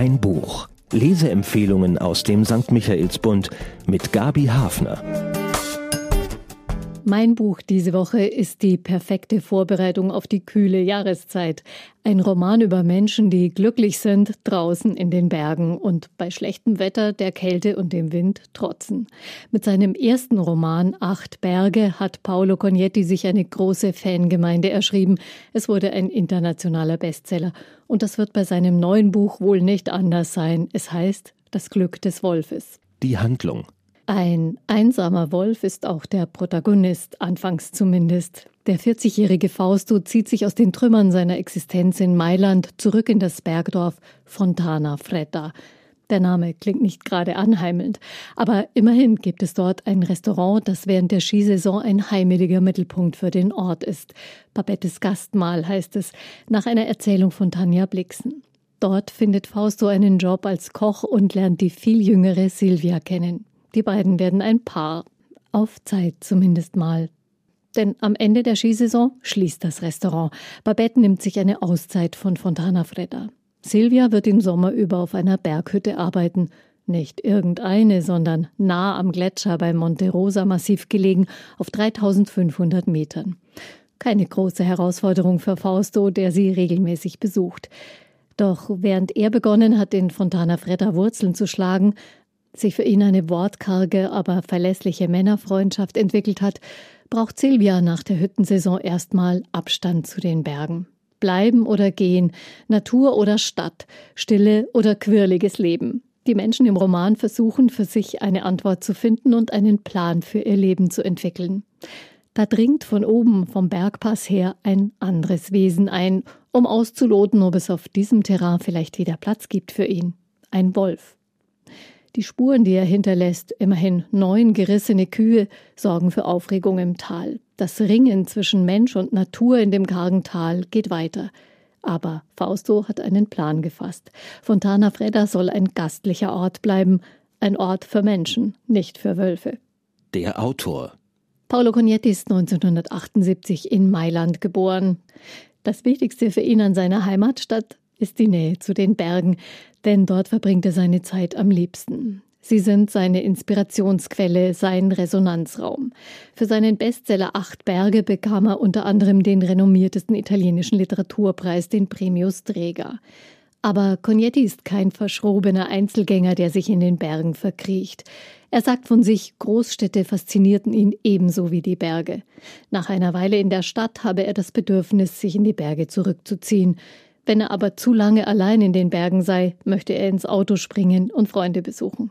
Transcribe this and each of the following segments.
Ein Buch. Leseempfehlungen aus dem St. Michaelsbund mit Gabi Hafner. Mein Buch diese Woche ist die perfekte Vorbereitung auf die kühle Jahreszeit. Ein Roman über Menschen, die glücklich sind draußen in den Bergen und bei schlechtem Wetter, der Kälte und dem Wind trotzen. Mit seinem ersten Roman Acht Berge hat Paolo Cognetti sich eine große Fangemeinde erschrieben. Es wurde ein internationaler Bestseller. Und das wird bei seinem neuen Buch wohl nicht anders sein. Es heißt Das Glück des Wolfes. Die Handlung. Ein einsamer Wolf ist auch der Protagonist, anfangs zumindest. Der 40-jährige Fausto zieht sich aus den Trümmern seiner Existenz in Mailand zurück in das Bergdorf Fontana Fredda. Der Name klingt nicht gerade anheimelnd, aber immerhin gibt es dort ein Restaurant, das während der Skisaison ein heimeliger Mittelpunkt für den Ort ist. Babettes Gastmahl heißt es, nach einer Erzählung von Tanja Blixen. Dort findet Fausto einen Job als Koch und lernt die viel jüngere Silvia kennen. Die beiden werden ein Paar. Auf Zeit zumindest mal. Denn am Ende der Skisaison schließt das Restaurant. Babette nimmt sich eine Auszeit von Fontana Fredda. Silvia wird im Sommer über auf einer Berghütte arbeiten. Nicht irgendeine, sondern nah am Gletscher beim Monte Rosa Massiv gelegen, auf 3500 Metern. Keine große Herausforderung für Fausto, der sie regelmäßig besucht. Doch während er begonnen hat, in Fontana Fredda Wurzeln zu schlagen, sich für ihn eine wortkarge, aber verlässliche Männerfreundschaft entwickelt hat, braucht Silvia nach der Hüttensaison erstmal Abstand zu den Bergen. Bleiben oder gehen, Natur oder Stadt, Stille oder quirliges Leben. Die Menschen im Roman versuchen für sich eine Antwort zu finden und einen Plan für ihr Leben zu entwickeln. Da dringt von oben vom Bergpass her ein anderes Wesen ein, um auszuloten, ob es auf diesem Terrain vielleicht wieder Platz gibt für ihn. Ein Wolf. Die Spuren, die er hinterlässt, immerhin neun gerissene Kühe, sorgen für Aufregung im Tal. Das Ringen zwischen Mensch und Natur in dem kargen Tal geht weiter. Aber Fausto hat einen Plan gefasst. Fontana Fredda soll ein gastlicher Ort bleiben, ein Ort für Menschen, nicht für Wölfe. Der Autor. Paolo Cognetti ist 1978 in Mailand geboren. Das Wichtigste für ihn an seiner Heimatstadt ist die Nähe zu den Bergen, denn dort verbringt er seine Zeit am liebsten. Sie sind seine Inspirationsquelle, sein Resonanzraum. Für seinen Bestseller Acht Berge bekam er unter anderem den renommiertesten italienischen Literaturpreis, den Premius Strega. Aber Cognetti ist kein verschrobener Einzelgänger, der sich in den Bergen verkriecht. Er sagt von sich, Großstädte faszinierten ihn ebenso wie die Berge. Nach einer Weile in der Stadt habe er das Bedürfnis, sich in die Berge zurückzuziehen. Wenn er aber zu lange allein in den Bergen sei, möchte er ins Auto springen und Freunde besuchen.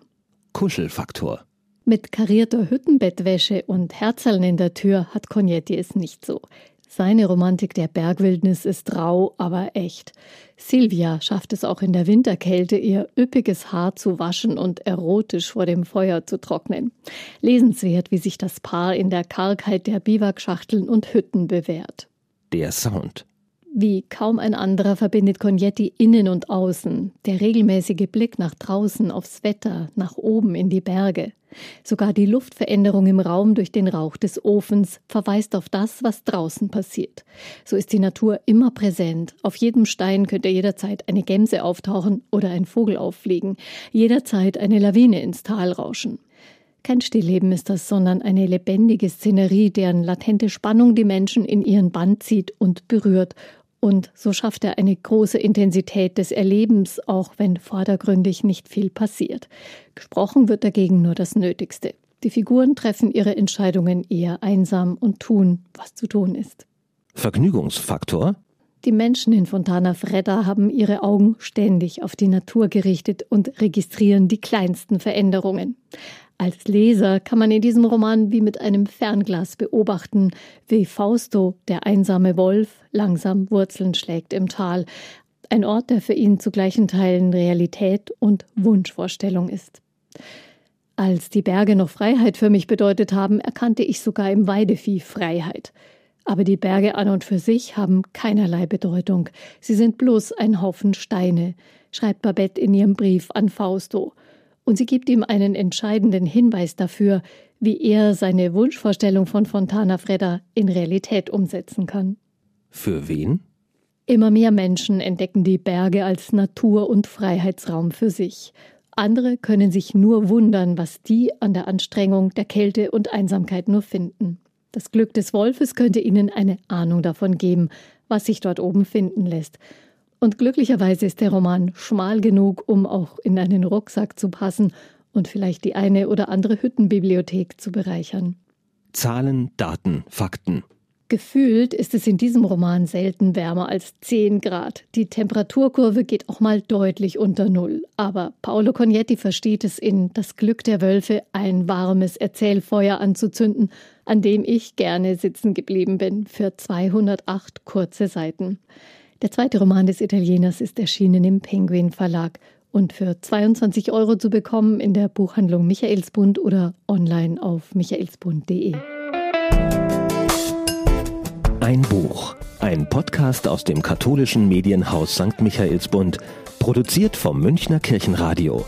Kuschelfaktor. Mit karierter Hüttenbettwäsche und Herzallen in der Tür hat Cognetti es nicht so. Seine Romantik der Bergwildnis ist rau, aber echt. Silvia schafft es auch in der Winterkälte, ihr üppiges Haar zu waschen und erotisch vor dem Feuer zu trocknen. Lesenswert, wie sich das Paar in der Kargheit der Biwakschachteln und Hütten bewährt. Der Sound. Wie kaum ein anderer verbindet Cognetti Innen und Außen, der regelmäßige Blick nach draußen aufs Wetter, nach oben in die Berge. Sogar die Luftveränderung im Raum durch den Rauch des Ofens verweist auf das, was draußen passiert. So ist die Natur immer präsent. Auf jedem Stein könnte jederzeit eine Gemse auftauchen oder ein Vogel auffliegen, jederzeit eine Lawine ins Tal rauschen. Kein Stillleben ist das, sondern eine lebendige Szenerie, deren latente Spannung die Menschen in ihren Band zieht und berührt und so schafft er eine große Intensität des Erlebens, auch wenn vordergründig nicht viel passiert. Gesprochen wird dagegen nur das Nötigste. Die Figuren treffen ihre Entscheidungen eher einsam und tun, was zu tun ist. Vergnügungsfaktor? Die Menschen in Fontana Fredda haben ihre Augen ständig auf die Natur gerichtet und registrieren die kleinsten Veränderungen. Als Leser kann man in diesem Roman wie mit einem Fernglas beobachten, wie Fausto, der einsame Wolf, langsam Wurzeln schlägt im Tal. Ein Ort, der für ihn zu gleichen Teilen Realität und Wunschvorstellung ist. Als die Berge noch Freiheit für mich bedeutet haben, erkannte ich sogar im Weidevieh Freiheit. Aber die Berge an und für sich haben keinerlei Bedeutung. Sie sind bloß ein Haufen Steine, schreibt Babette in ihrem Brief an Fausto und sie gibt ihm einen entscheidenden Hinweis dafür, wie er seine Wunschvorstellung von Fontana Fredda in Realität umsetzen kann. Für wen? Immer mehr Menschen entdecken die Berge als Natur- und Freiheitsraum für sich. Andere können sich nur wundern, was die an der Anstrengung, der Kälte und Einsamkeit nur finden. Das Glück des Wolfes könnte ihnen eine Ahnung davon geben, was sich dort oben finden lässt. Und glücklicherweise ist der Roman schmal genug, um auch in einen Rucksack zu passen und vielleicht die eine oder andere Hüttenbibliothek zu bereichern. Zahlen, Daten, Fakten. Gefühlt ist es in diesem Roman selten wärmer als 10 Grad. Die Temperaturkurve geht auch mal deutlich unter Null. Aber Paolo Cognetti versteht es in Das Glück der Wölfe, ein warmes Erzählfeuer anzuzünden, an dem ich gerne sitzen geblieben bin, für 208 kurze Seiten. Der zweite Roman des Italieners ist erschienen im Penguin Verlag und für 22 Euro zu bekommen in der Buchhandlung Michaelsbund oder online auf michaelsbund.de. Ein Buch. Ein Podcast aus dem katholischen Medienhaus St. Michaelsbund, produziert vom Münchner Kirchenradio.